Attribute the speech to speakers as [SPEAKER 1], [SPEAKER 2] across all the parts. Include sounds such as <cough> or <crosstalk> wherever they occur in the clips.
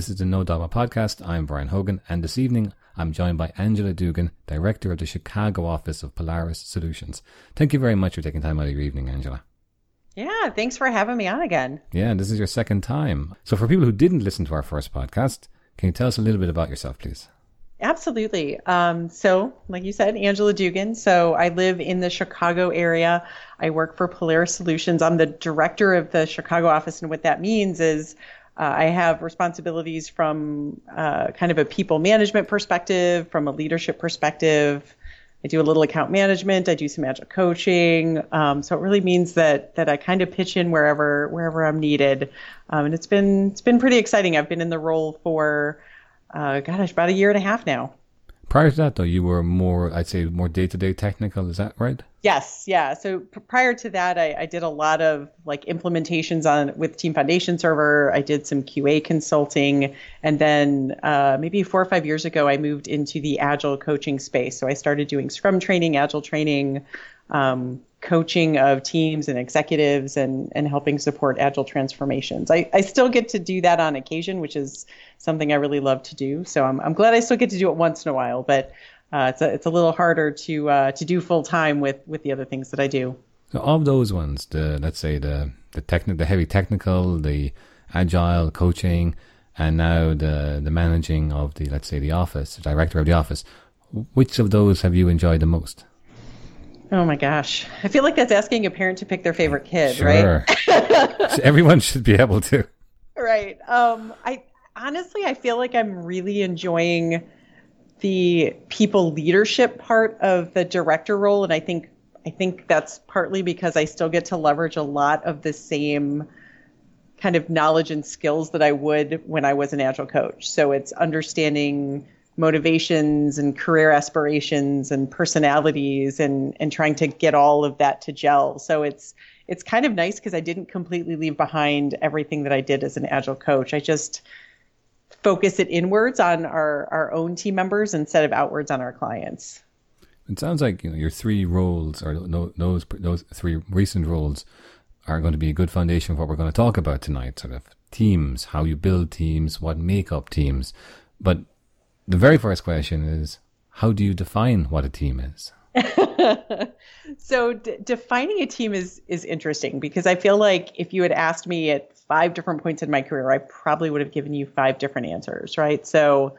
[SPEAKER 1] This is the No Dogma podcast. I'm Bryan Hogan, and this evening I'm joined by Angela Dugan, Director of the Chicago office of Polaris Solutions. Thank you very much for taking time out of your evening, Angela.
[SPEAKER 2] Yeah, thanks for having me on again.
[SPEAKER 1] Yeah, this is your second time. So, for people who didn't listen to our first podcast, can you tell us a little bit about yourself, please?
[SPEAKER 2] Absolutely. Um, so, like you said, Angela Dugan. So, I live in the Chicago area. I work for Polaris Solutions. I'm the director of the Chicago office, and what that means is uh, I have responsibilities from uh, kind of a people management perspective, from a leadership perspective. I do a little account management. I do some agile coaching. Um, so it really means that that I kind of pitch in wherever wherever I'm needed, um, and it's been it's been pretty exciting. I've been in the role for uh, gosh, about a year and a half now.
[SPEAKER 1] Prior to that, though, you were more, I'd say, more day to day technical. Is that right?
[SPEAKER 2] Yes, yeah. So p- prior to that, I, I, did a lot of like implementations on with Team Foundation Server. I did some QA consulting, and then uh, maybe four or five years ago, I moved into the Agile coaching space. So I started doing Scrum training, Agile training, um, coaching of teams and executives and, and helping support agile transformations. I, I still get to do that on occasion, which is something I really love to do. So I'm, I'm glad I still get to do it once in a while, but uh, it's, a, it's a little harder to uh, to do full time with, with the other things that I do.
[SPEAKER 1] So of those ones, the let's say the the techni- the heavy technical, the agile coaching, and now the the managing of the let's say the office, the director of the office, which of those have you enjoyed the most?
[SPEAKER 2] Oh my gosh. I feel like that's asking a parent to pick their favorite kid,
[SPEAKER 1] sure. right? <laughs> Everyone should be able to.
[SPEAKER 2] Right. Um, I honestly, I feel like I'm really enjoying the people leadership part of the director role. And I think, I think that's partly because I still get to leverage a lot of the same kind of knowledge and skills that I would when I was an agile coach. So it's understanding motivations and career aspirations and personalities and and trying to get all of that to gel. So it's it's kind of nice because I didn't completely leave behind everything that I did as an agile coach. I just focus it inwards on our our own team members instead of outwards on our clients.
[SPEAKER 1] It sounds like you know your three roles or those those three recent roles are going to be a good foundation for what we're going to talk about tonight. Sort of teams, how you build teams, what make up teams. But the very first question is how do you define what a team is? <laughs>
[SPEAKER 2] so d- defining a team is is interesting because I feel like if you had asked me at five different points in my career, I probably would have given you five different answers, right? So,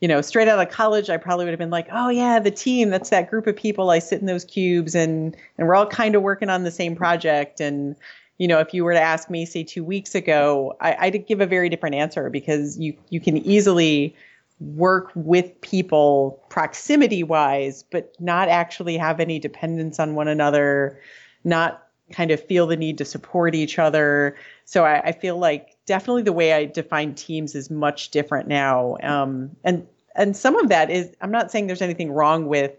[SPEAKER 2] you know, straight out of college, I probably would have been like, "Oh yeah, the team, that's that group of people I sit in those cubes and and we're all kind of working on the same project and you know, if you were to ask me, say, two weeks ago, I, I'd give a very different answer because you you can easily work with people proximity wise, but not actually have any dependence on one another, not kind of feel the need to support each other. So I, I feel like definitely the way I define teams is much different now. Um, and and some of that is I'm not saying there's anything wrong with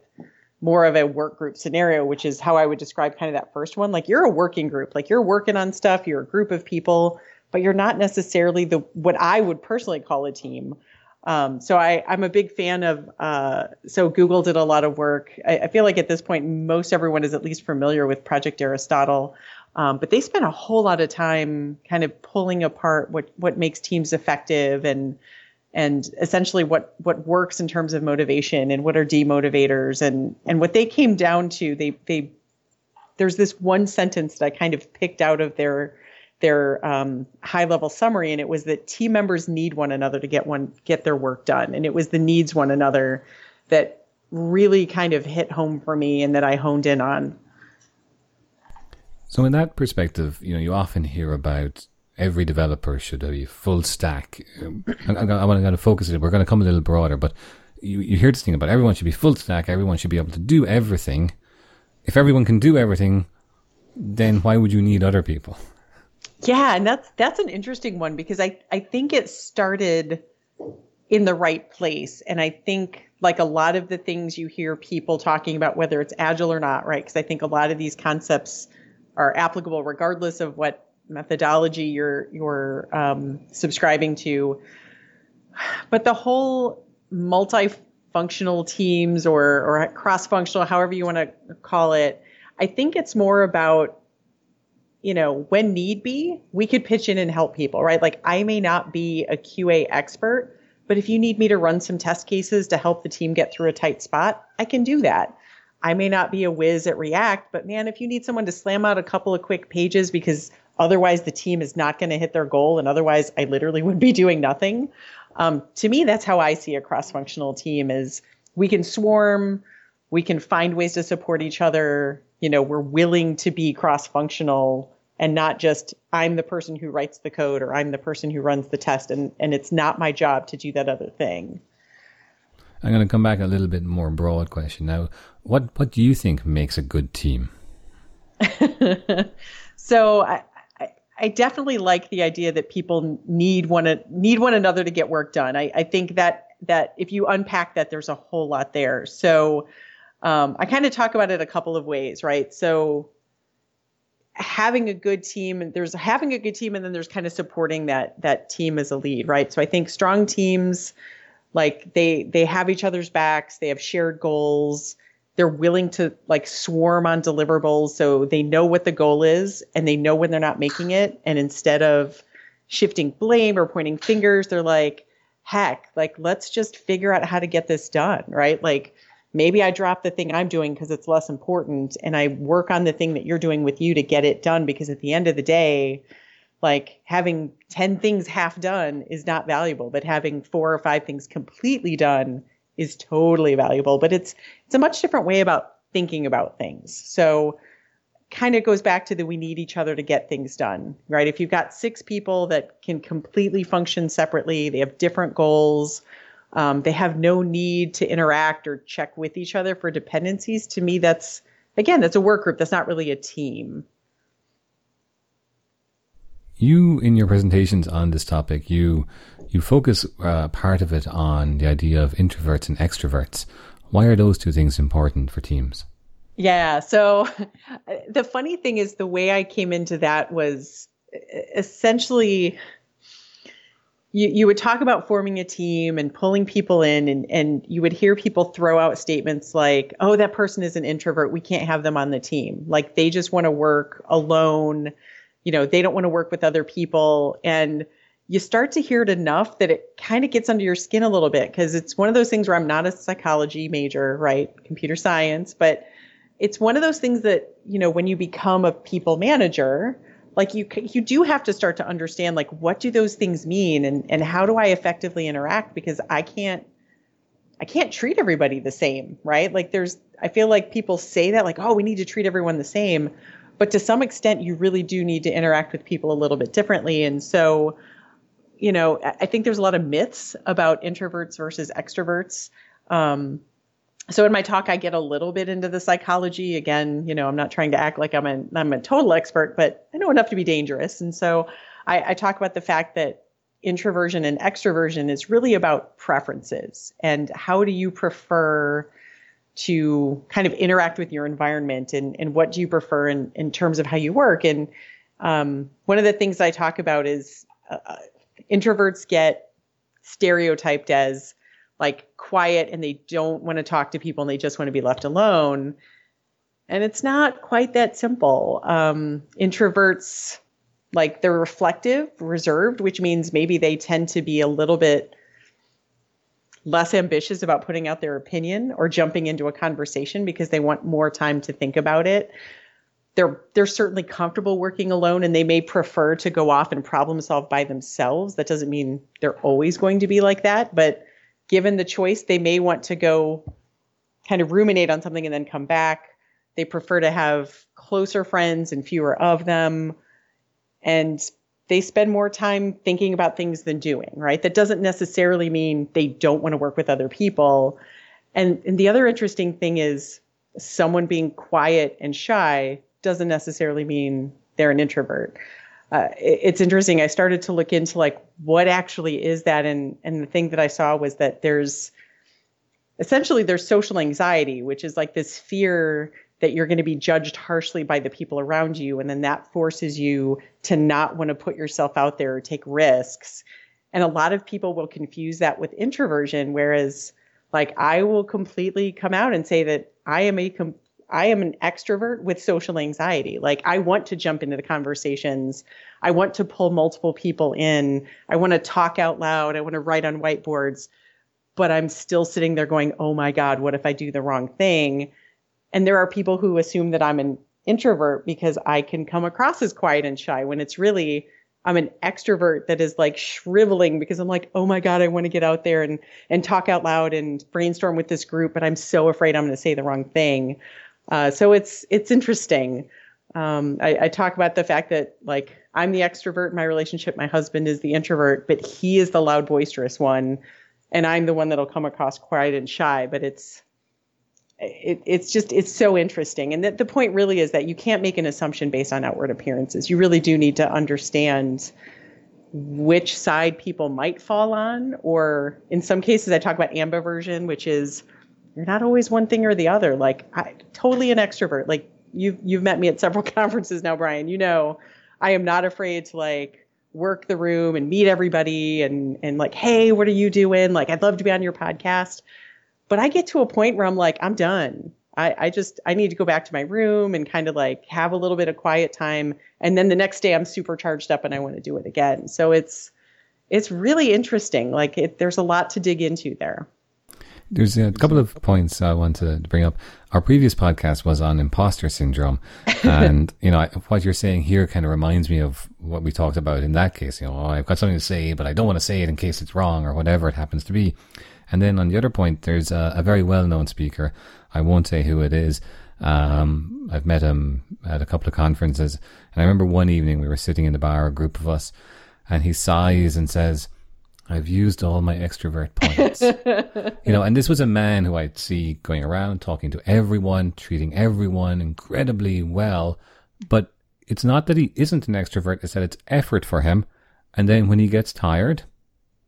[SPEAKER 2] more of a work group scenario, which is how I would describe kind of that first one. Like you're a working group, like you're working on stuff, you're a group of people, but you're not necessarily the what I would personally call a team. Um, so I, I'm a big fan of. Uh, so Google did a lot of work. I, I, feel like at this point, most everyone is at least familiar with Project Aristotle, um, but they spent a whole lot of time kind of pulling apart what what makes teams effective and and essentially what what works in terms of motivation and what are demotivators and and what they came down to. They they there's this one sentence that I kind of picked out of their their um, high level summary, and it was that team members need one another to get one get their work done, and it was the needs one another that really kind of hit home for me, and that I honed in on.
[SPEAKER 1] So, in that perspective, you know, you often hear about every developer should be full stack. Um, I, I, I want to focus it. We're going to come a little broader, but you, you hear this thing about everyone should be full stack. Everyone should be able to do everything. If everyone can do everything, then why would you need other people?
[SPEAKER 2] Yeah, and that's that's an interesting one because I I think it started in the right place and I think like a lot of the things you hear people talking about whether it's agile or not, right? Because I think a lot of these concepts are applicable regardless of what methodology you're you're um, subscribing to. But the whole multifunctional teams or or cross functional, however you want to call it, I think it's more about you know, when need be, we could pitch in and help people, right? Like I may not be a QA expert, but if you need me to run some test cases to help the team get through a tight spot, I can do that. I may not be a whiz at React, but man, if you need someone to slam out a couple of quick pages because otherwise the team is not going to hit their goal and otherwise I literally would be doing nothing. Um, to me, that's how I see a cross-functional team is we can swarm, we can find ways to support each other. You know, we're willing to be cross-functional and not just I'm the person who writes the code or I'm the person who runs the test and, and it's not my job to do that other thing.
[SPEAKER 1] I'm going to come back a little bit more broad question now. What what do you think makes a good team? <laughs>
[SPEAKER 2] so I, I, I definitely like the idea that people need one need one another to get work done. I, I think that that if you unpack that, there's a whole lot there. So um, I kind of talk about it a couple of ways, right? So having a good team and there's having a good team and then there's kind of supporting that that team as a lead right so i think strong teams like they they have each other's backs they have shared goals they're willing to like swarm on deliverables so they know what the goal is and they know when they're not making it and instead of shifting blame or pointing fingers they're like heck like let's just figure out how to get this done right like maybe i drop the thing i'm doing because it's less important and i work on the thing that you're doing with you to get it done because at the end of the day like having 10 things half done is not valuable but having four or five things completely done is totally valuable. But it's it's a much different way about thinking about things. So kind of goes back to the we need each other to get things done right? If you've got six people that can completely function separately they have different goals um, they have no need to interact or check with each other for dependencies. To me that's again that's a work group. That's not really a team.
[SPEAKER 1] You in your presentations on this topic you you focus uh, part of it on the idea of introverts and extroverts. Why are those two things important for teams?
[SPEAKER 2] Yeah so <laughs> the funny thing is the way i came into that was essentially you, you would talk about forming a team and pulling people in and, and you would hear people throw out statements like oh that person is an introvert we can't have them on the team like they just want to work alone you know, they don't want to work with other people. And you start to hear it enough that it kind of gets under your skin a little bit because it's one of those things where I'm not a psychology major, right? Computer science, but it's one of those things that, you know, when you become a people manager, like you you do have to start to understand like what do those things mean and and how do I effectively interact? Because I can't I can't treat everybody the same, right? Like there's I feel like people say that like oh we need to treat everyone the same, but to some extent you really do need to interact with people a little bit differently. And so you know i think there's a lot of myths about introverts versus extroverts. Um, so in my talk i get a little bit into the psychology again you know i'm not trying to act like i'm a i'm a total expert but i know enough to be dangerous and so i, I talk about the fact that introversion and extroversion is really about preferences and how do you prefer to kind of interact with your environment and, and what do you prefer in, in terms of how you work. And um, one of the things I talk about is uh, uh, introverts get stereotyped as like quiet and they don't want to talk to people and they just want to be left alone. And it's not quite that simple. Um, introverts, like they're reflective, reserved, which means maybe they tend to be a little bit less ambitious about putting out their opinion or jumping into a conversation because they want more time to think about it. They're they're certainly comfortable working alone and they may prefer to go off and problem solve by themselves. That doesn't mean they're always going to be like that, but given the choice, they may want to go kind of ruminate on something and then come back. They prefer to have closer friends and fewer of them. And they spend more time thinking about things than doing, right? That doesn't necessarily mean they don't want to work with other people. And, and the other interesting thing is someone being quiet and shy doesn't necessarily mean they're an introvert. Uh, it, it's interesting. I started to look into like what actually is that, and and the thing that I saw was that there's essentially there's social anxiety, which is like this fear that you're going to be judged harshly by the people around you. And then that forces you to not want to put yourself out there or take risks. And a lot of people will confuse that with introversion, whereas like I will completely come out and say that I am a com- I am an extrovert with social anxiety. Like I want to jump into the conversations. I want to pull multiple people in. I want to talk out loud. I want to write on whiteboards. But I'm still sitting there going, "Oh my god, what if I do the wrong thing?" And there are people who assume that I'm an introvert because I can come across as quiet and shy when it's really I'm an extrovert that is like shriveling because I'm like, oh my God, I want to get out there and and talk out loud and brainstorm with this group, but I'm so afraid I'm going to say the wrong thing. Uh, so it's it's interesting. Um, I, I talk about the fact that like I'm the extrovert in my relationship, my husband is the introvert, but he is the loud, boisterous one, and I'm the one that'll come across quiet and shy. But it's it, it's just it's so interesting and the, the point really is that you can't make an assumption based on outward appearances you really do need to understand which side people might fall on or in some cases i talk about ambiversion which is you're not always one thing or the other like i totally an extrovert like you've you've met me at several <laughs> conferences now bryan you know i am not afraid to like work the room and meet everybody and and like hey what are you doing like i'd love to be on your podcast but I get to a point where I'm like, I'm done. I, I just I need to go back to my room and kind of like have a little bit of quiet time. And then the next day I'm super charged up and I want to do it again. So it's it's really interesting. Like it, there's a lot to dig into there.
[SPEAKER 1] There's a couple of points I want to bring up. Our previous podcast was on imposter syndrome, <laughs> and you know what you're saying here kind of reminds me of what we talked about in that case. You know, oh, I've got something to say, but I don't want to say it in case it's wrong or whatever it happens to be. And then on the other point, there's a, a very well known speaker. I won't say who it is. Um, I've met him at a couple of conferences. And I remember one evening we were sitting in the bar, a group of us, and he sighs and says, I've used all my extrovert <laughs> points. you know, and this was a man who I'd see going around talking to everyone, treating everyone incredibly well. But it's not that he isn't an extrovert, it's that it's effort for him. And then when he gets tired,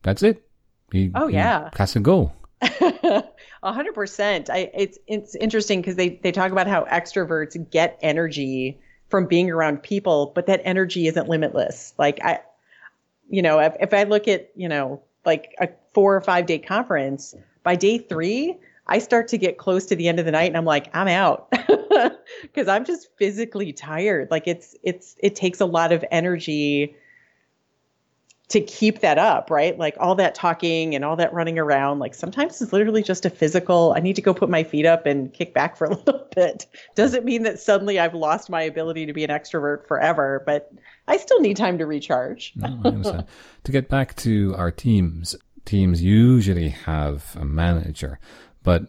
[SPEAKER 1] that's it. He,
[SPEAKER 2] oh yeah,
[SPEAKER 1] has to go. <laughs>
[SPEAKER 2] A hundred percent. I it's it's interesting because they they talk about how extroverts get energy from being around people, but that energy isn't limitless. Like I, you know, if if I look at you know like a four or five day conference, by day three, I start to get close to the end of the night, and I'm like, I'm out <laughs> because I'm just physically tired. Like it's it's it takes a lot of energy to keep that up, right? Like all that talking and all that running around, like sometimes it's literally just a physical, I need to go put my feet up and kick back for a <laughs> little bit. Doesn't mean that suddenly I've lost my ability to be an extrovert forever, but I still need time to recharge.
[SPEAKER 1] no, to get back to our teams, teams usually have a manager, but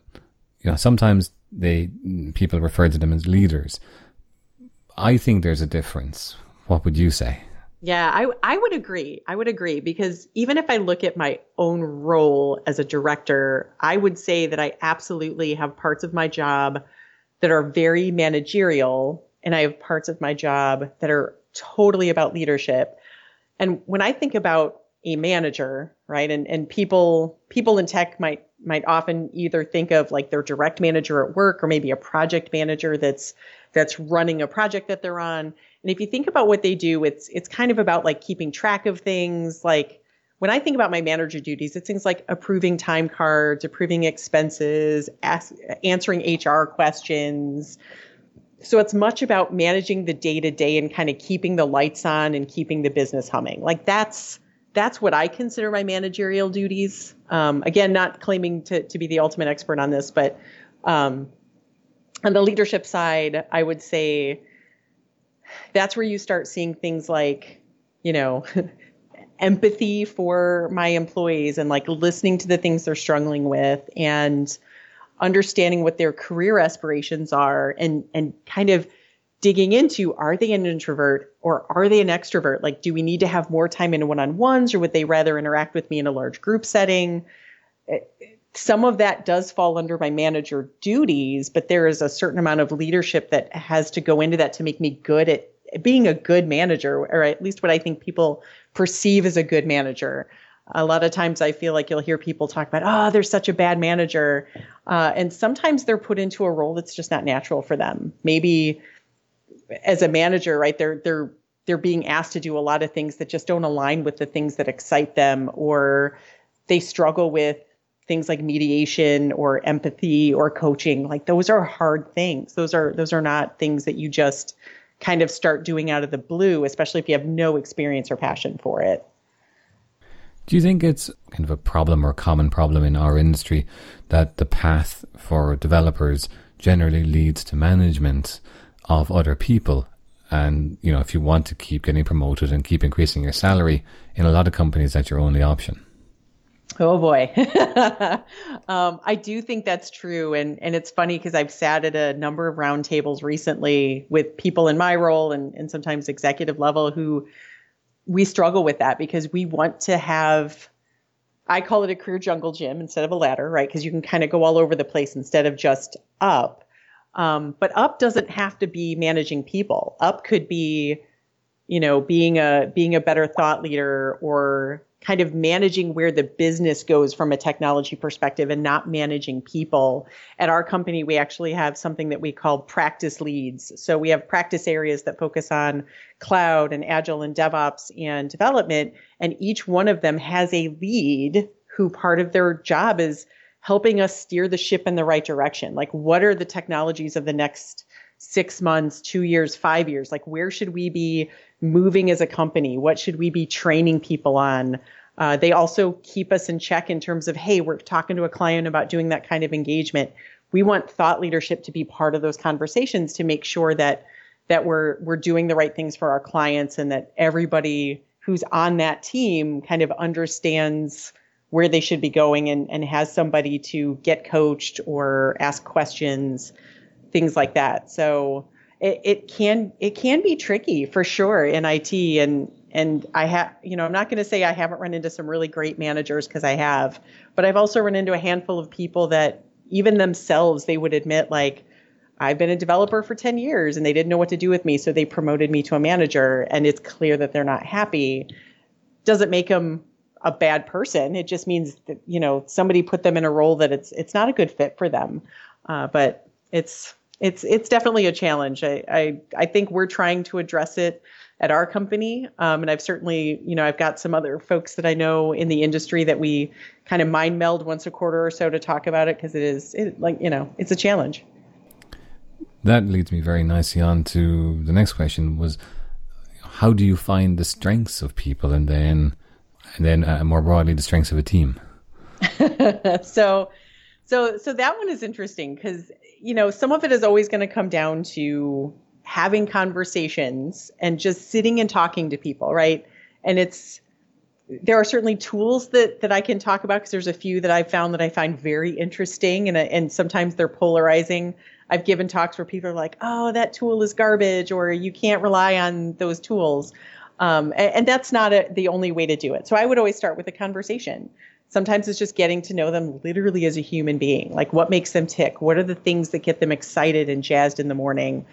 [SPEAKER 1] you know, sometimes they people refer to them as leaders. I think there's a difference. What would you say?
[SPEAKER 2] Yeah, I I would agree. I would agree because even if I look at my own role as a director, I would say that I absolutely have parts of my job that are very managerial and I have parts of my job that are totally about leadership. And when I think about a manager, right? And and people people in tech might might often either think of like their direct manager at work or maybe a project manager that's that's running a project that they're on. And if you think about what they do, it's it's kind of about like keeping track of things. Like when I think about my manager duties, it's things like approving time cards, approving expenses, ask, answering HR questions. So it's much about managing the day to day and kind of keeping the lights on and keeping the business humming. Like that's that's what I consider my managerial duties. Um, again, not claiming to to be the ultimate expert on this, but um, on the leadership side, I would say that's where you start seeing things like, you know, <laughs> empathy for my employees and like listening to the things they're struggling with and understanding what their career aspirations are and and kind of digging into are they an introvert or are they an extrovert like do we need to have more time in one-on-ones or would they rather interact with me in a large group setting eh, some of that does fall under my manager duties, but there is a certain amount of leadership that has to go into that to make me good at being a good manager, or at least what I think people perceive as a good manager. A lot of times I feel like you'll hear people talk about, oh, they're such a bad manager. Uh, and sometimes they're put into a role that's just not natural for them. Maybe as a manager, right, they're, they're, they're being asked to do a lot of things that just don't align with the things that excite them, or they struggle with things like mediation or empathy or coaching like those are hard things those are those are not things that you just kind of start doing out of the blue especially if you have no experience or passion for it
[SPEAKER 1] do you think it's kind of a problem or a common problem in our industry that the path for developers generally leads to management of other people and you know if you want to keep getting promoted and keep increasing your salary in a lot of companies that's your only option
[SPEAKER 2] Oh boy. <laughs> um, I do think that's true. And, and it's funny because I've sat at a number of roundtables recently with people in my role and, and sometimes executive level who we struggle with that because we want to have, I call it a career jungle gym instead of a ladder, right? Because you can kind of go all over the place instead of just up. Um, but up doesn't have to be managing people. Up could be, you know, being a being a better thought leader or kind of managing where the business goes from a technology perspective and not managing people. At our company, we actually have something that we call practice leads. So we have practice areas that focus on cloud and agile and DevOps and development. And each one of them has a lead who part of their job is helping us steer the ship in the right direction. Like, what are the technologies of the next six months, two years, five years? Like, where should we be moving as a company? What should we be training people on? Uh, they also keep us in check in terms of, hey, we're talking to a client about doing that kind of engagement. We want thought leadership to be part of those conversations to make sure that that we're we're doing the right things for our clients and that everybody who's on that team kind of understands where they should be going and, and has somebody to get coached or ask questions, things like that. So it, it can it can be tricky for sure in IT and and I have you know I'm not going to say I haven't run into some really great managers because I have, but I've also run into a handful of people that even themselves they would admit like I've been a developer for 10 years and they didn't know what to do with me so they promoted me to a manager and it's clear that they're not happy. Doesn't make them a bad person. It just means that you know somebody put them in a role that it's it's not a good fit for them. Uh, but it's it's it's definitely a challenge. I, I I think we're trying to address it at our company, um, and I've certainly you know I've got some other folks that I know in the industry that we kind of mind meld once a quarter or so to talk about it because it is it, like you know it's a challenge.
[SPEAKER 1] That leads me very nicely on to the next question: was how do you find the strengths of people, and then and then uh, more broadly the strengths of a team? <laughs>
[SPEAKER 2] so so so that one is interesting because you know, some of it is always going to come down to having conversations and just sitting and talking to people, right? And it's there are certainly tools that that I can talk about because there's a few that I've found that I find very interesting and and sometimes they're polarizing. I've given talks where people are like, "Oh, that tool is garbage," or "You can't rely on those tools," um, and, and, that's not a, the only way to do it. So I would always start with a conversation. Sometimes it's just getting to know them literally as a human being. Like what makes them tick? What are the things that get them excited and jazzed in the morning?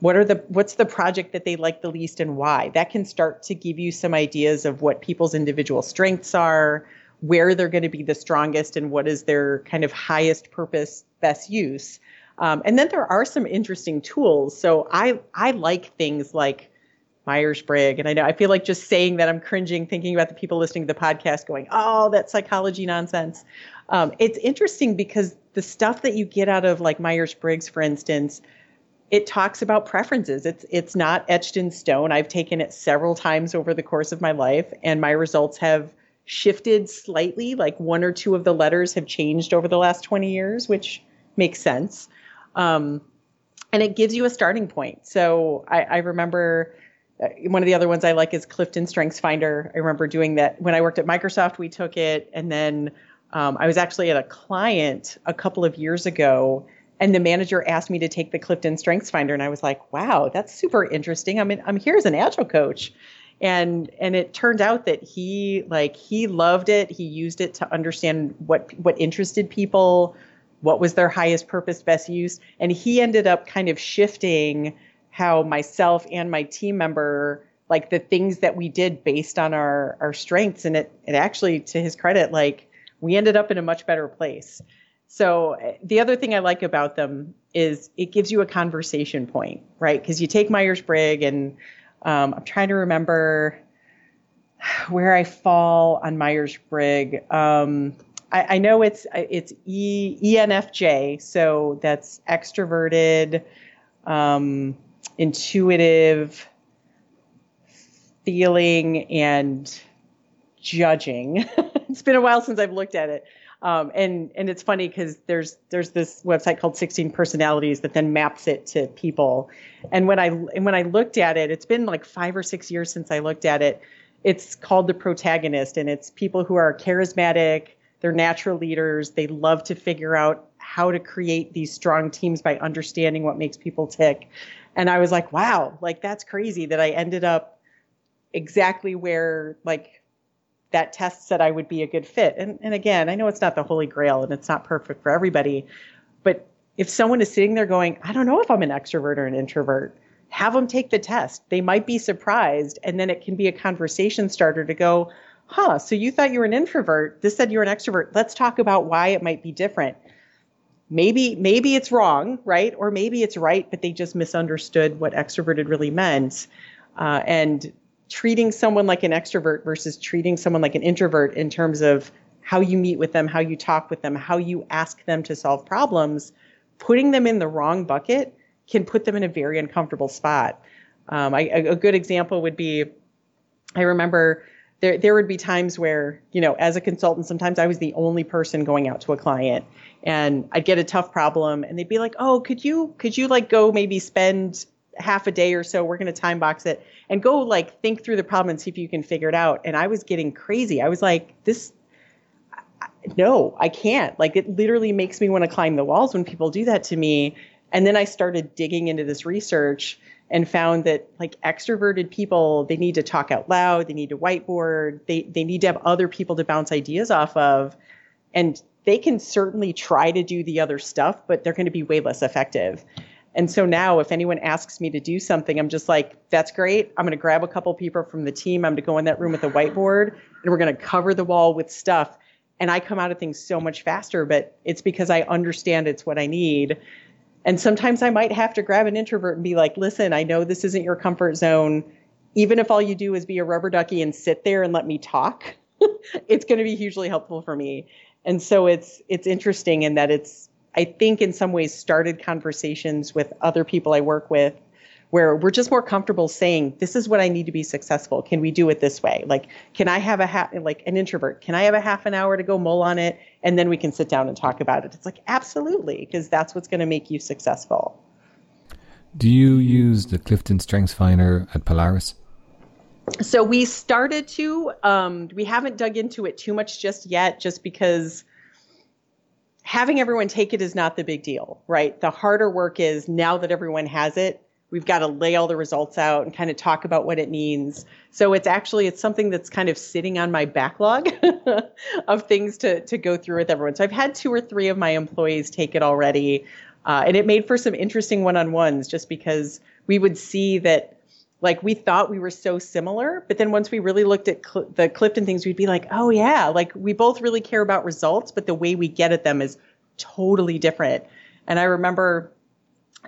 [SPEAKER 2] What are the what's the project that they like the least and why? That can start to give you some ideas of what people's individual strengths are, where they're going to be the strongest and what is their kind of highest purpose best use. Um, and then there are some interesting tools. So I I like things like Myers Briggs. And I know I feel like just saying that I'm cringing thinking about the people listening to the podcast going, oh, that psychology nonsense. Um, it's interesting because the stuff that you get out of like Myers Briggs, for instance, it talks about preferences. It's it's not etched in stone. I've taken it several times over the course of my life, and my results have shifted slightly. Like one or two of the letters have changed over the last 20 years, which makes sense. Um, and it gives you a starting point. So I, I remember uh, one of the other ones I like is Clifton Strengths Finder. I remember doing that when I worked at Microsoft. We took it, and then um, I was actually at a client a couple of years ago, and the manager asked me to take the Clifton Strengths Finder, and I was like, "Wow, that's super interesting." I'm I'm here as an agile coach, and and it turned out that he like he loved it. He used it to understand what what interested people, what was their highest purpose, best use, and he ended up kind of shifting how myself and my team member like the things that we did based on our our strengths and it it actually to his credit like we ended up in a much better place so the other thing i like about them is it gives you a conversation point right because you take myers-briggs and um, i'm trying to remember where i fall on myers-briggs um, I, I know it's it's E ENFJ, so that's extroverted, um, intuitive, feeling, and judging. <laughs> it's been a while since I've looked at it. Um, and and it's funny because there's there's this website called 16 Personalities that then maps it to people. And when I and when I looked at it, it's been like five or six years since I looked at it. It's called the protagonist, and it's people who are charismatic. They're natural leaders. They love to figure out how to create these strong teams by understanding what makes people tick. And I was like, wow, like that's crazy that I ended up exactly where like that test said I would be a good fit. And, and again, I know it's not the holy grail and it's not perfect for everybody, but if someone is sitting there going, I don't know if I'm an extrovert or an introvert, have them take the test. They might be surprised. And then it can be a conversation starter to go, huh, so you thought you were an introvert. This said you're an extrovert. Let's talk about why it might be different. Maybe, maybe it's wrong, right? Or maybe it's right, but they just misunderstood what extroverted really meant. Uh, and treating someone like an extrovert versus treating someone like an introvert in terms of how you meet with them, how you talk with them, how you ask them to solve problems, putting them in the wrong bucket can put them in a very uncomfortable spot. Um, I, a good example would be I remember there, there would be times where, you know, as a consultant, sometimes I was the only person going out to a client and I'd get a tough problem and they'd be like, oh, could you, could you like go maybe spend half a day or so we're going to time box it and go like think through the problem and see if you can figure it out. And i was getting crazy. I was like this no i can't. Like it literally makes me want to climb the walls when people do that to me. And then i started digging into this research and found that like extroverted people they need to talk out loud they need to whiteboard they they need to have other people to bounce ideas off of. And they can certainly try to do the other stuff but they're going to be way less effective and so now, if anyone asks me to do something, I'm just like, that's great. I'm going to grab a couple people from the team. I'm going to go in that room with a whiteboard and we're going to cover the wall with stuff. And I come out of things so much faster, but it's because I understand it's what I need. And sometimes I might have to grab an introvert and be like, listen, I know this isn't your comfort zone. Even if all you do is be a rubber ducky and sit there and let me talk, <laughs> it's going to be hugely helpful for me. And so it's it's interesting in that it's I think in some ways started conversations with other people I work with where we're just more comfortable saying this is what I need to be successful. Can we do it this way? Like can I have a half like an introvert, can I have a half an hour to go mull on it and then we can sit down and talk about it? It's like absolutely because that's what's going to make you successful.
[SPEAKER 1] Do you use the Clifton Strengths Finder at Polaris?
[SPEAKER 2] So we started to um, we haven't dug into it too much just yet just because having everyone take it is not the big deal, right? The harder work is now that everyone has it, we've got to lay all the results out and kind of talk about what it means. So it's actually it's something that's kind of sitting on my backlog <laughs> of things to to go through with everyone. So I've had two or three of my employees take it already, uh, and it made for some interesting one-on-ones just because we would see that. Like we thought we were so similar, but then once we really looked at cl- the Clifton things, we'd be like, oh yeah, like we both really care about results, but the way we get at them is totally different. And I remember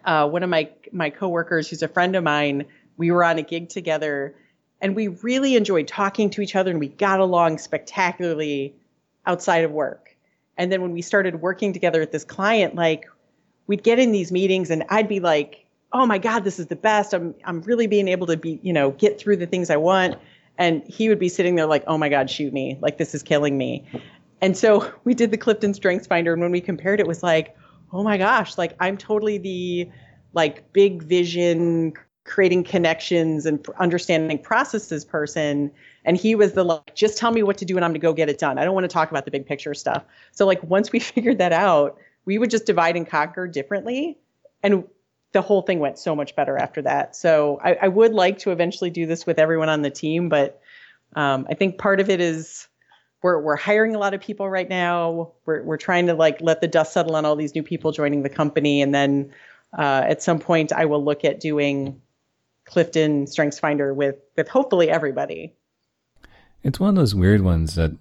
[SPEAKER 2] uh, one of my my coworkers, who's a friend of mine, we were on a gig together, and we really enjoyed talking to each other, and we got along spectacularly outside of work. And then when we started working together at this client, like we'd get in these meetings, and I'd be like, "Oh my God, this is the best! I'm I'm really being able to be, you know, get through the things I want." And he would be sitting there like, "Oh my God, shoot me! Like this is killing me." And so <laughs> we did the Clifton Strengths Finder, and when we compared, it was like, oh my gosh, like I'm totally the like big vision, creating connections and understanding processes person. And he was the like, just tell me what to do and I'm gonna go get it done. I don't want to talk about the big picture stuff. So like once we <laughs> figured that out, we would just divide and conquer differently. And the whole thing went so much better after that. So I, I would like to eventually do this with everyone on the team, but um, I think part of it is we're we're hiring a lot of people right now. We're we're trying to like let the dust settle on all these new people joining the company, and then uh, at some point I will look at doing Clifton Strengths Finder with with hopefully everybody.
[SPEAKER 1] It's one of those weird ones that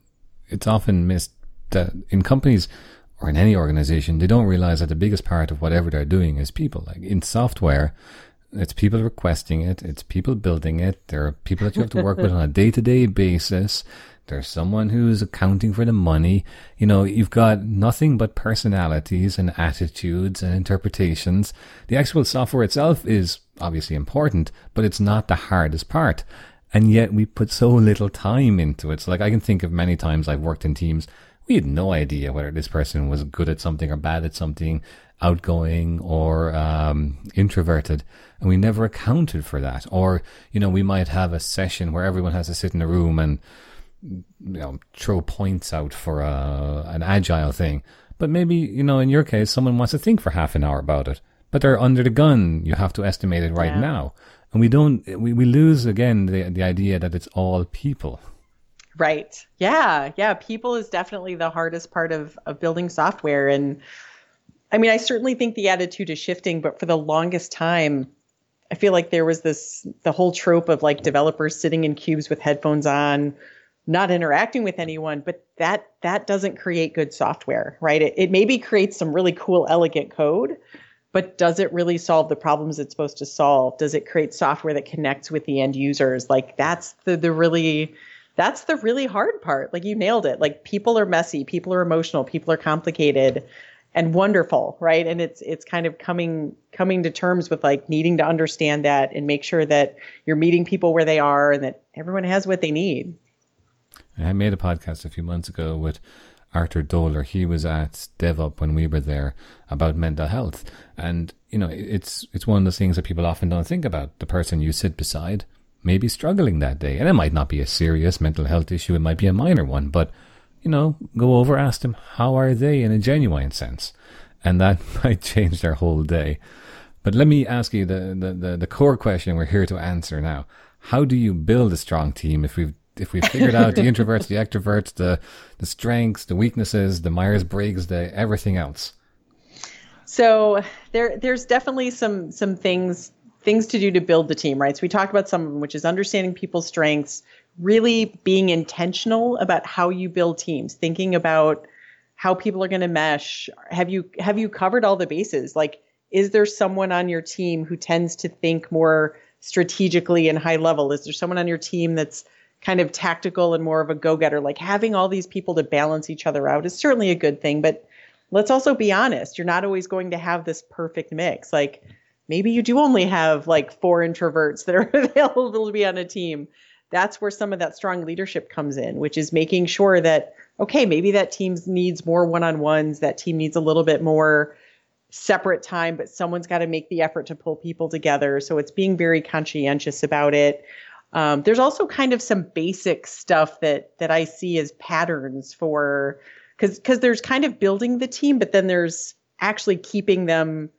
[SPEAKER 1] it's often missed that in companies or in any organization they don't realize that the biggest part of whatever they're doing is people. Like in software, It's people requesting it. It's people building it. There are people that you have to work with <laughs> on a day to day basis. There's someone who's accounting for the money. You know, you've got nothing but personalities and attitudes and interpretations. The actual software itself is obviously important, but it's not the hardest part. And yet we put so little time into it. So like I can think of many times I've worked in teams. We had no idea whether this person was good at something or bad at something, outgoing or um, introverted, and we never accounted for that. Or you know, we might have a session where everyone has to sit in a room and you know throw points out for a, an agile thing. But maybe you know, in your case, someone wants to think for half an hour about it, but they're under the gun. You have to estimate it right yeah. now, and we don't. We, we lose again the the idea that it's all people.
[SPEAKER 2] Right. Yeah. Yeah. People is definitely the hardest part of of building software, and I mean, I certainly think the attitude is shifting, but for the longest time. I feel like there was this the whole trope of like developers sitting in cubes with headphones on, not interacting with anyone but that that doesn't create good software right it, it maybe creates some really cool elegant code but does it really solve the problems it's supposed to solve does it create software that connects with the end users like that's the the really that's the really hard part like you nailed it like people are messy people are emotional people are complicated and wonderful right and it's it's kind of coming coming to terms with like needing to understand that and make sure that you're meeting people where they are and that everyone has what they need
[SPEAKER 1] I made a podcast a few months ago with Arthur Doler. He was at DevUp when we were there about mental health. And, you know, it's, it's one of those things that people often don't think about. The person you sit beside may be struggling that day. And it might not be a serious mental health issue. It might be a minor one, but, you know, go over, ask them, how are they in a genuine sense? And that <laughs> might change their whole day. But let me ask you the, the, the, the core question we're here to answer now. How do you build a strong team if we've if we've figured out the <laughs> introverts, the extroverts, the the strengths, the weaknesses, the Myers Briggs, the everything else.
[SPEAKER 2] So there there's definitely some some things things to do to build the team, right? So we talked about some of them, which is understanding people's strengths, really being intentional about how you build teams, thinking about how people are going to mesh. Have you have you covered all the bases? Like, is there someone on your team who tends to think more strategically and high level? Is there someone on your team that's kind of tactical and more of a go-getter like having all these people to balance each other out is certainly a good thing but let's also be honest you're not always going to have this perfect mix like maybe you do only have like four introverts that are <laughs> available to be on a team. That's where some of that strong leadership comes in which is making sure that okay maybe that team needs more one-on-ones that team needs a little bit more separate time but someone's got to make the effort to pull people together. So it's being very conscientious about it. Um, there's also kind of some basic stuff that that I see as patterns for because because there's kind of building the team, but then there's actually keeping them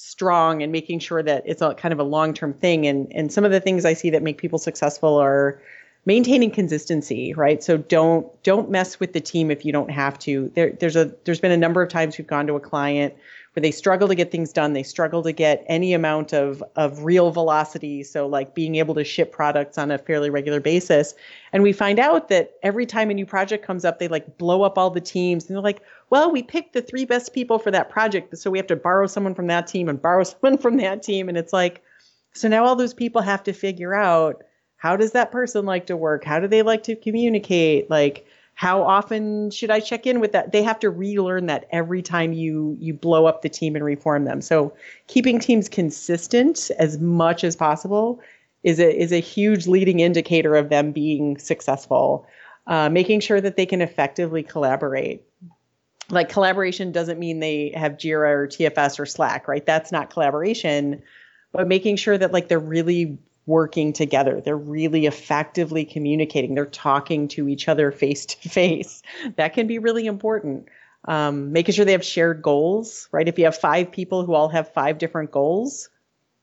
[SPEAKER 2] strong and making sure that it's a kind of a long term thing. And and some of the things I see that make people successful are maintaining consistency, right? So don't don't mess with the team if you don't have to. There there's a there's been a number of times we've gone to a client where they struggle to get things done. They struggle to get any amount of, of real velocity. So, like being able to ship products on a fairly regular basis. And we find out that every time a new project comes up, they like blow up all the teams. And they're like, well, we picked the three best people for that project. So we have to borrow someone from that team and borrow <laughs> someone from that team. And it's like, so now all those people have to figure out how does that person like to work? How do they like to communicate? Like, how often should I check in with that? They have to relearn that every time you you blow up the team and reform them. So keeping teams consistent as much as possible is a is a huge leading indicator of them being successful. Uh, making sure that they can effectively collaborate. Like collaboration doesn't mean they have Jira or TFS or Slack, right? That's not collaboration. But making sure that like they're really working together. They're really effectively communicating. They're talking to each other face to face. That can be really important. Um, making sure they have shared goals, right? If you have five people who all have five different goals,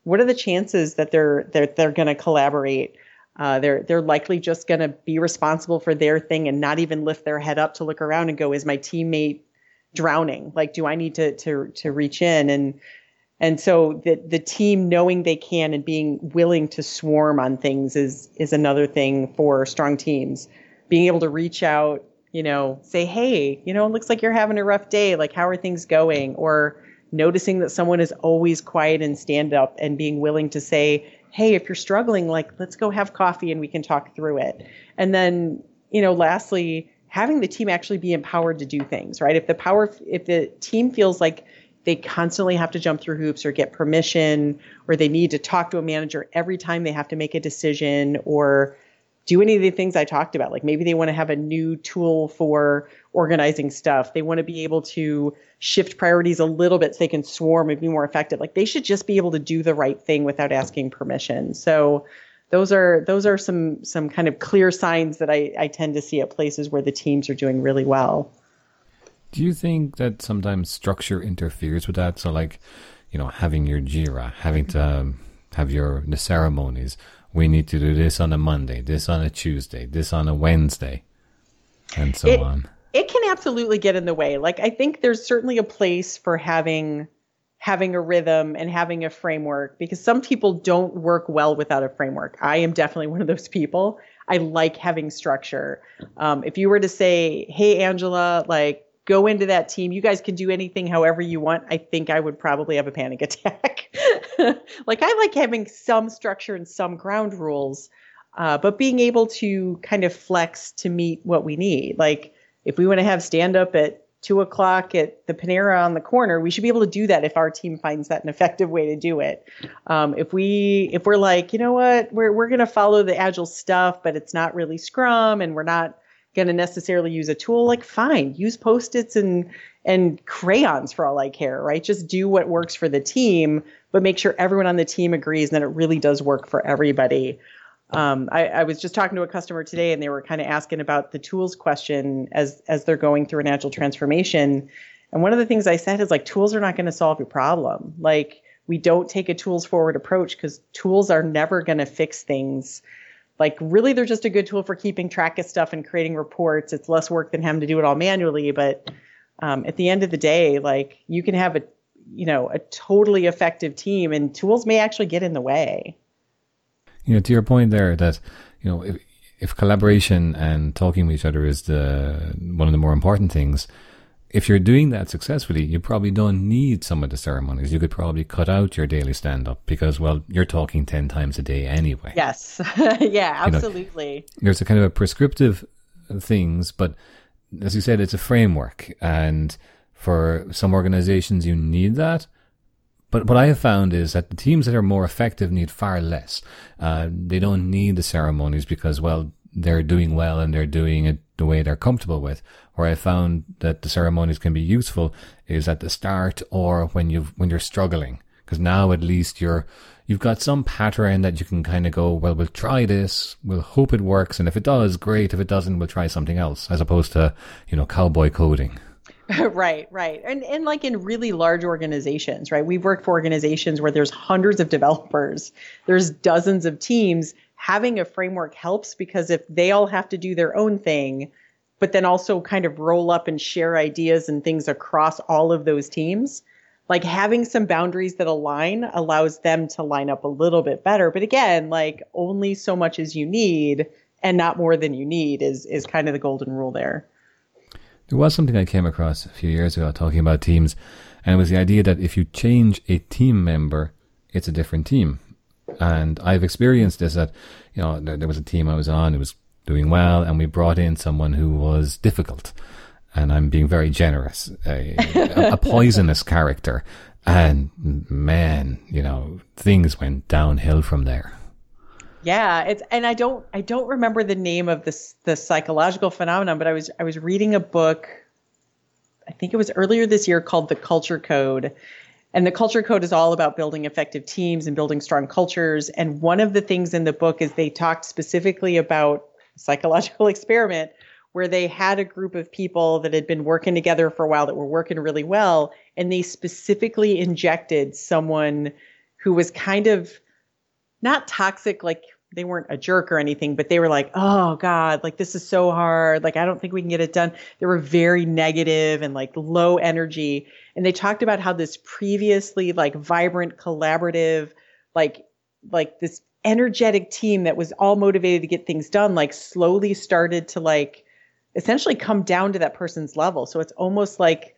[SPEAKER 2] what are the chances that they're they're they're going to collaborate? Uh, they're they're likely just going to be responsible for their thing and not even lift their head up to look around and go, "Is my teammate drowning? Like, do I need to to to reach in?" And and so the the team knowing they can and being willing to swarm on things is is another thing for strong teams. Being able to reach out, you know, say, hey, you know, it looks like you're having a rough day. Like, how are things going? Or noticing that someone is always quiet and stand up and being willing to say, hey, if you're struggling, like, let's go have coffee and we can talk through it. And then, you know, lastly, having the team actually be empowered to do things, right? If the power, if the team feels like they constantly have to jump through hoops or get permission, or they need to talk to a manager every time they have to make a decision, or do any of the things I talked about. Like maybe they want to have a new tool for organizing stuff. They want to be able to shift priorities a little bit so they can swarm and be more effective. Like they should just be able to do the right thing without asking permission. So those are those are some some kind of clear signs that I, I tend to see at places where the teams are doing really well.
[SPEAKER 1] Do you think that sometimes structure interferes with that? So like, you know, having your Jira, having to um, have your the ceremonies, we need to do this on a Monday, this on a Tuesday, this on a Wednesday, and so
[SPEAKER 2] it,
[SPEAKER 1] on.
[SPEAKER 2] It can absolutely get in the way. Like I think there's certainly a place for having having a rhythm and having a framework because some people don't work well without a framework. I am definitely one of those people. I like having structure. Um, if you were to say, "Hey, Angela, like go into that team. You guys can do anything however you want. I think I would probably have a panic <laughs> attack. like I like having some structure and some ground rules, uh, but being able to kind of flex to meet what we need. Like if we want to have stand up at two o'clock at the Panera on the corner, we should be able to do that if our team finds that an effective way to do it. Um, if we if we're like, you know what, we're we're gonna follow the agile stuff, but it's not really Scrum, and we're not going to necessarily use a tool, like fine, use post-its and and crayons for all I care, right? Just do what works for the team, but make sure everyone on the team agrees and that it really does work for everybody. Um, I, I, was just talking to a customer today, and they were kind of asking about the tools question as as they're going through an agile transformation. And one of the things I said is like tools are not going to solve your problem. Like we don't take a tools forward approach because tools are never going to fix things like really they're just a good tool for keeping track of stuff and creating reports. It's less work than having to do it all manually but um, at the end of the day like you can have a you know a totally effective team and tools may actually get in the way.
[SPEAKER 1] You know to your point there that you know if, if collaboration and talking with each other is the one of the more important things if you're doing that successfully, you probably don't need some of the ceremonies. You could probably cut out your daily stand up because, well, you're talking 10 times a day anyway.
[SPEAKER 2] Yes. <laughs> yeah, absolutely. You know,
[SPEAKER 1] there's a kind of a prescriptive things, but as you said, it's a framework. And for some organizations, you need that. But what I have found is that the teams that are more effective need far less. Uh, they don't need the ceremonies because, well, they're doing well and they're doing it the way they're comfortable with. Where I found that the ceremonies can be useful is at the start or when you when you're struggling, because now at least you're you've got some pattern that you can kind of go, well, we'll try this, we'll hope it works, and if it does, great. If it doesn't, we'll try something else, as opposed to you know cowboy coding. <laughs>
[SPEAKER 2] right, right. And and like in really large organizations, right? We've worked for organizations where there's hundreds of developers, there's dozens of teams. Having a framework helps because if they all have to do their own thing, but then also kind of roll up and share ideas and things across all of those teams, like having some boundaries that align allows them to line up a little bit better. But again, like only so much as you need and not more than you need is is kind of the golden rule there.
[SPEAKER 1] There was something I came across a few years ago talking about teams, and it was the idea that if you change a team member, it's a different team. And I've experienced this that, you know, there, there was a team I was on, it was doing well, and we brought in someone who was difficult. And I'm being very generous, a, a poisonous character. And man, you know, things went downhill from there.
[SPEAKER 2] Yeah, it's and I don't I don't remember the name of this the psychological phenomenon, but I was I was reading a book I think it was earlier this year called The Culture Code. And the culture code is all about building effective teams and building strong cultures. And one of the things in the book is they talked specifically about psychological <laughs> experiment where they had a group of people that had been working together for a while that were working really well. And they specifically injected someone who was kind of not toxic, like they weren't a jerk or anything, but they were like, oh God, like this is so hard. Like, I don't think we can get it done. They were very negative and like low energy. And they talked about how this previously like vibrant, collaborative, like, like this energetic team that was all motivated to get things done, like slowly started to like essentially come down to that person's level. So it's almost like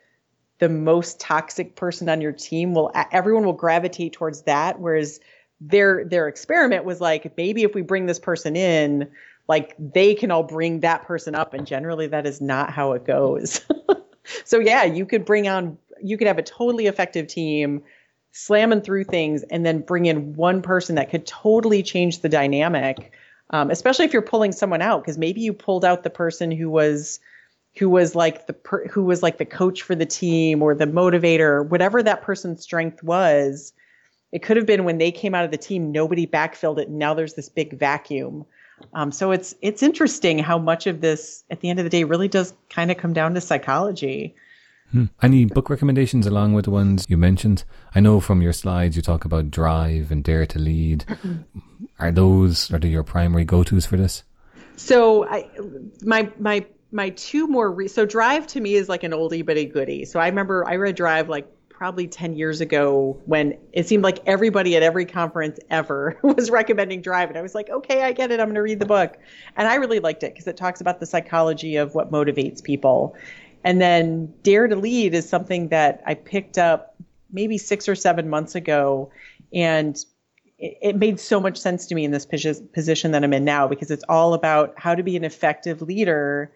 [SPEAKER 2] the most toxic person on your team will everyone will gravitate towards that whereas their their experiment was like maybe if we bring this person in like they can all bring that person up and generally that is not how it goes <laughs> so yeah you could bring on you could have a totally effective team slamming through things and then bring in one person that could totally change the dynamic um, especially if you're pulling someone out because maybe you pulled out the person who was who was like the per, who was like the coach for the team or the motivator whatever that person's strength was it could have been when they came out of the team, nobody backfilled it, and now there's this big vacuum. Um, so it's it's interesting how much of this, at the end of the day, really does kind of come down to psychology.
[SPEAKER 1] Hmm. Any book recommendations along with the ones you mentioned? I know from your slides you talk about Drive and Dare to Lead. are those are they your primary go tos for this?
[SPEAKER 2] So I my my my two more re- so Drive to me is like an oldie but a goodie. So I remember I read Drive like probably 10 years ago when it seemed like everybody at every conference ever <laughs> was recommending Drive. And I was like, okay, I get it. I'm going to read the book. And I really liked it because it talks about the psychology of what motivates people. And then Dare to Lead is something that I picked up maybe six or seven months ago. And it, made so much sense to me in this position that I'm in now because it's all about how to be an effective leader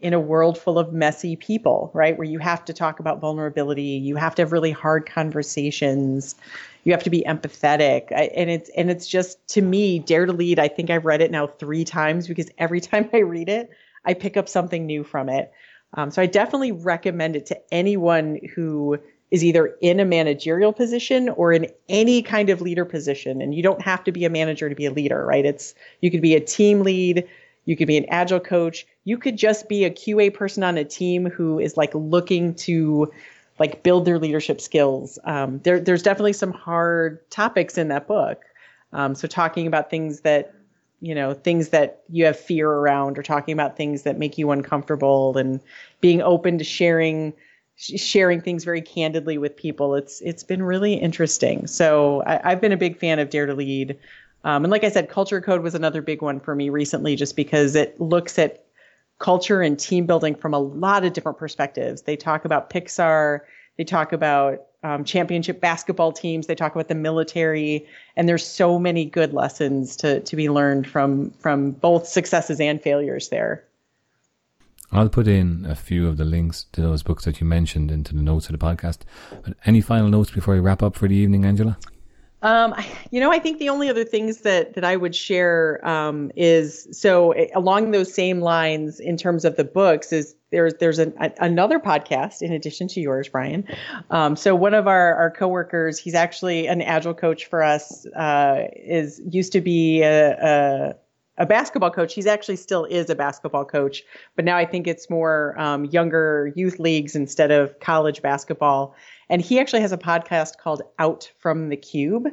[SPEAKER 2] in a world full of messy people, right? Where you have to talk about vulnerability, you have to have really hard conversations, you have to be empathetic, and it's and it's just to me, Dare to Lead. I think I've read it now three times because every <laughs> time I read it, I pick up something new from it. Um, so I definitely recommend it to anyone who is either in a managerial position or in any kind of leader position. And you don't have to be a manager to be a leader, right? It's you could be a team lead, you could be an agile coach, you could just be a QA person on a team who is like looking to like build their leadership skills. Um, there, there's definitely some hard topics in that book. Um, so talking about things that you know things that you have fear around or talking about things that make you uncomfortable and being open to sharing sharing things very candidly with people. It's it's been really interesting. So I, have been a big fan of dare to lead. Um, and like i said culture code was another big one for me recently just because it looks at culture and team building from a lot of different perspectives. They talk about Pixar, they talk about um, championship basketball teams, they talk about the military, and there's so many good lessons to to be learned from from both successes and failures there.
[SPEAKER 1] I'll put in a few of the links to those books that you mentioned into the notes of the podcast. But any final notes before we wrap up for the evening, Angela?
[SPEAKER 2] Um, you know, I think the only other things that that I would share um, is so eh, along those same lines in terms of the books is there's there's an, a, another podcast in addition to yours, Bryan. Um, so one of our our coworkers, he's actually an agile coach for us. Uh, is used to be a, a a basketball coach. He's actually still is a basketball coach, but now I think it's more um, younger youth leagues instead of college basketball. And he actually has a podcast called Out from the Cube.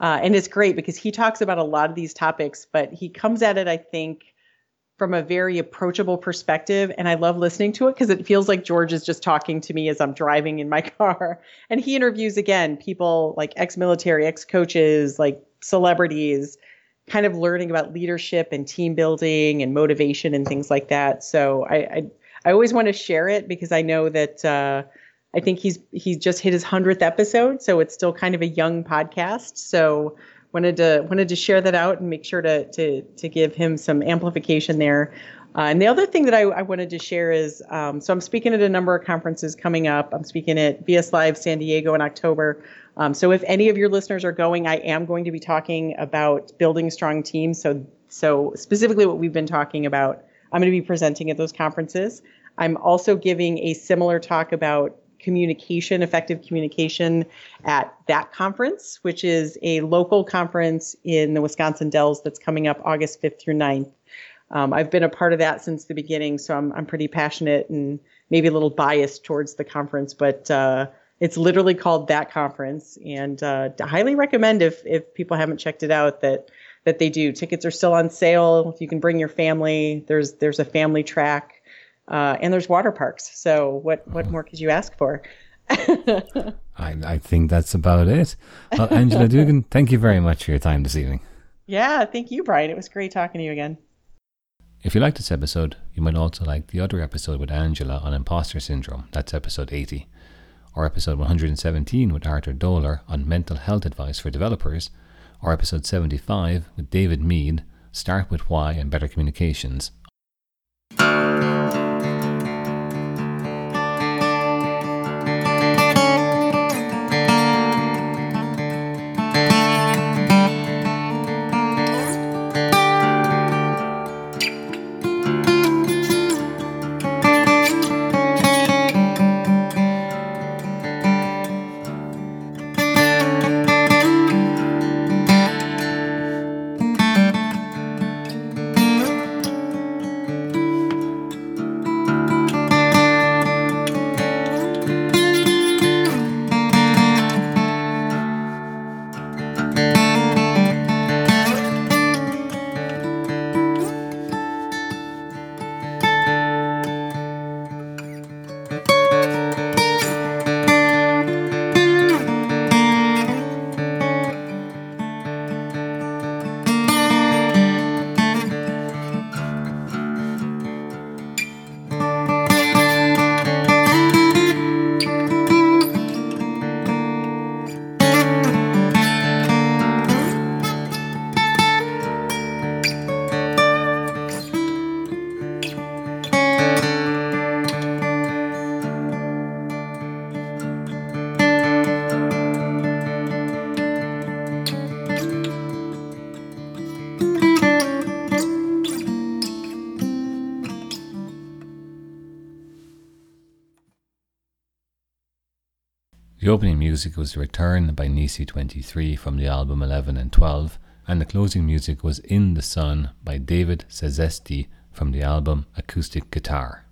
[SPEAKER 2] Uh, and it's great because he talks about a lot of these topics, but he comes at it, I think, from a very approachable perspective. And I love listening to it because it feels like George is just talking to me as I'm driving in my <laughs> car. And he interviews, again, people like ex military, ex coaches, like celebrities, kind of learning about leadership and team building and motivation and things like that. So I, I, I always want to share it because I know that. Uh, I think he's he's just hit his hundredth episode, so it's still kind of a young podcast. So wanted to wanted to share that out and make sure to to to give him some amplification there. Uh, and the other thing that I, I wanted to share is um, so I'm speaking at a number of conferences coming up. I'm speaking at VS Live San Diego in October. Um, so if any of your listeners are going, I am going to be talking about building strong teams. So so specifically what we've been talking about, I'm going to be presenting at those conferences. I'm also giving a similar talk about communication, effective communication at that conference, which is a local conference in the Wisconsin Dells that's coming up August 5th through 9th. Um, I've been a part of that since the beginning, so I'm, I'm pretty passionate and maybe a little biased towards the conference, but uh, it's literally called that conference, and uh, highly recommend if if people haven't checked it out that that they do. Tickets are still on sale. You can bring your family. There's there's a family track uh, and there's water parks. So what what more could you ask for? <laughs>
[SPEAKER 1] I, I think that's about it. Well, Angela Dugan, <laughs> thank you very much for your time this evening.
[SPEAKER 2] Yeah, thank you, Bryan. It was great talking to you again.
[SPEAKER 1] If you liked this episode, you might also like the other episode with Angela on imposter syndrome. That's episode 80. or episode 117 with Arthur Doler on mental health advice for developers, or episode 75 with David Mead, Start with Why and Better Communications opening music was Return by Nisi 23 from the album 11 and 12, and the closing music was In the Sun by David Sazesti from the album Acoustic Guitar.